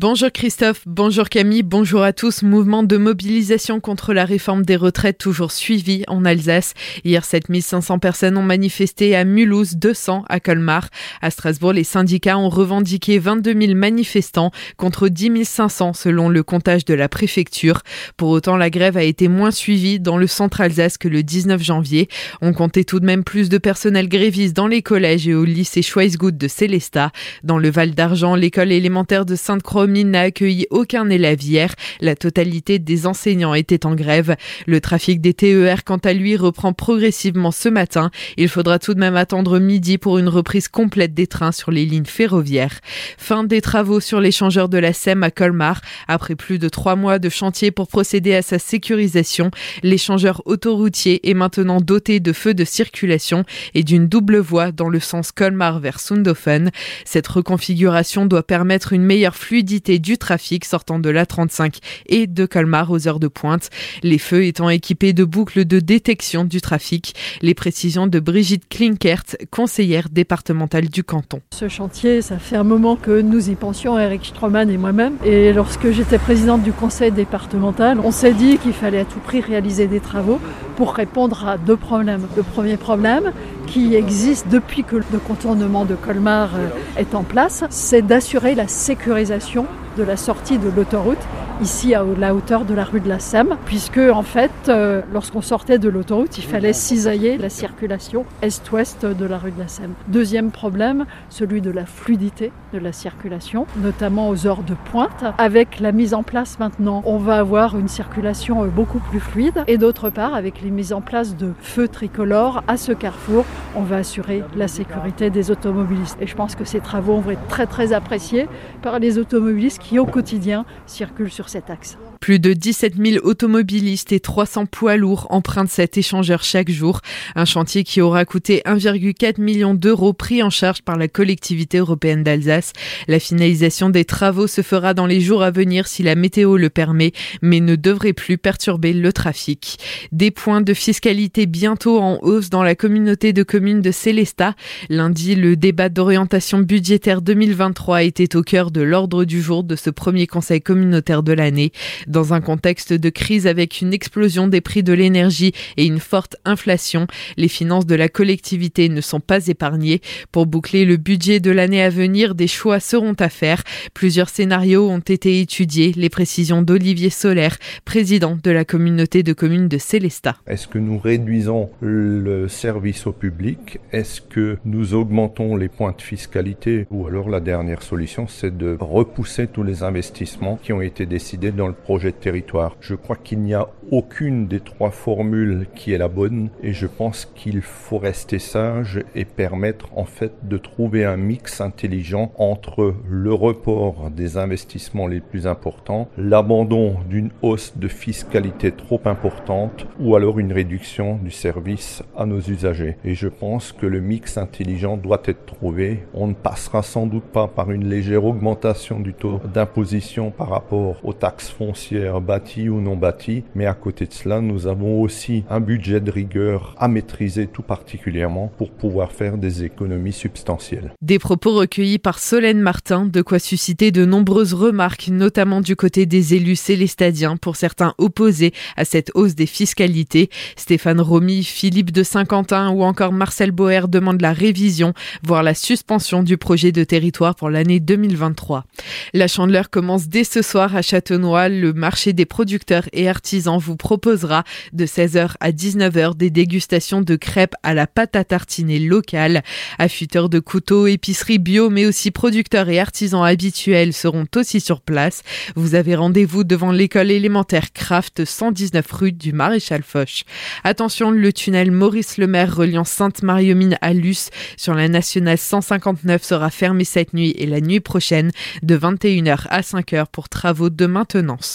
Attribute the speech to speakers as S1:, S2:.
S1: Bonjour Christophe, bonjour Camille, bonjour à tous. Mouvement de mobilisation contre la réforme des retraites toujours suivi en Alsace. Hier, 7500 personnes ont manifesté à Mulhouse, 200 à Colmar. À Strasbourg, les syndicats ont revendiqué 22 000 manifestants contre 10 500 selon le comptage de la préfecture. Pour autant, la grève a été moins suivie dans le centre Alsace que le 19 janvier. On comptait tout de même plus de personnel gréviste dans les collèges et au lycée Schweizgut de Célestat. Dans le Val d'Argent, l'école élémentaire de Sainte-Croix n'a accueilli aucun élève hier. La totalité des enseignants était en grève. Le trafic des TER, quant à lui, reprend progressivement ce matin. Il faudra tout de même attendre midi pour une reprise complète des trains sur les lignes ferroviaires. Fin des travaux sur l'échangeur de la SEM à Colmar. Après plus de trois mois de chantier pour procéder à sa sécurisation, l'échangeur autoroutier est maintenant doté de feux de circulation et d'une double voie dans le sens Colmar vers Sundofen. Cette reconfiguration doit permettre une meilleure fluidité du trafic sortant de l'A35 et de Colmar aux heures de pointe. Les feux étant équipés de boucles de détection du trafic. Les précisions de Brigitte Klinkert, conseillère départementale du canton.
S2: Ce chantier, ça fait un moment que nous y pensions, Eric Stroman et moi-même. Et lorsque j'étais présidente du conseil départemental, on s'est dit qu'il fallait à tout prix réaliser des travaux pour répondre à deux problèmes. Le premier problème, qui existe depuis que le contournement de Colmar euh, est en place, c'est d'assurer la sécurisation de la sortie de l'autoroute ici à la hauteur de la rue de la Sème, puisque en fait, euh, lorsqu'on sortait de l'autoroute, il fallait cisailler la circulation est-ouest de la rue de la Sème. Deuxième problème, celui de la fluidité de la circulation, notamment aux heures de pointe. Avec la mise en place maintenant, on va avoir une circulation euh, beaucoup plus fluide, et d'autre part, avec les mises en place de feux tricolores à ce carrefour, on va assurer la sécurité des automobilistes. Et je pense que ces travaux vont être très très appréciés par les automobilistes qui au quotidien circulent sur
S1: Plus de 17 000 automobilistes et 300 poids lourds empruntent cet échangeur chaque jour. Un chantier qui aura coûté 1,4 million d'euros pris en charge par la collectivité européenne d'Alsace. La finalisation des travaux se fera dans les jours à venir si la météo le permet, mais ne devrait plus perturber le trafic. Des points de fiscalité bientôt en hausse dans la communauté de communes de Célestat. Lundi, le débat d'orientation budgétaire 2023 était au cœur de l'ordre du jour de ce premier conseil communautaire de l'année. Dans un contexte de crise avec une explosion des prix de l'énergie et une forte inflation, les finances de la collectivité ne sont pas épargnées. Pour boucler le budget de l'année à venir, des choix seront à faire. Plusieurs scénarios ont été étudiés. Les précisions d'Olivier Solaire, président de la communauté de communes de Célestat.
S3: Est-ce que nous réduisons le service au public? Est-ce que nous augmentons les points de fiscalité? Ou alors la dernière solution, c'est de repousser tous les investissements qui ont été décidés dans le projet de territoire. Je crois qu'il n'y a aucune des trois formules qui est la bonne et je pense qu'il faut rester sage et permettre en fait de trouver un mix intelligent entre le report des investissements les plus importants, l'abandon d'une hausse de fiscalité trop importante ou alors une réduction du service à nos usagers. Et je pense que le mix intelligent doit être trouvé. On ne passera sans doute pas par une légère augmentation du taux d'imposition par rapport aux taxes foncières bâti ou non bâti, mais à côté de cela, nous avons aussi un budget de rigueur à maîtriser tout particulièrement pour pouvoir faire des économies substantielles.
S1: Des propos recueillis par Solène Martin, de quoi susciter de nombreuses remarques, notamment du côté des élus célestadiens, pour certains opposés à cette hausse des fiscalités. Stéphane Romy, Philippe de Saint-Quentin ou encore Marcel Boer demandent la révision, voire la suspension du projet de territoire pour l'année 2023. La chandeleur commence dès ce soir à Le marché des producteurs et artisans vous proposera de 16h à 19h des dégustations de crêpes à la pâte à tartiner locale. Affûteurs de couteaux, épiceries bio, mais aussi producteurs et artisans habituels seront aussi sur place. Vous avez rendez-vous devant l'école élémentaire Craft 119 rue du Maréchal Foch. Attention, le tunnel Maurice Lemaire reliant Sainte-Marie-aux-Mines à Luce sur la nationale 159 sera fermé cette nuit et la nuit prochaine de 21h à 5h pour travaux de maintenance.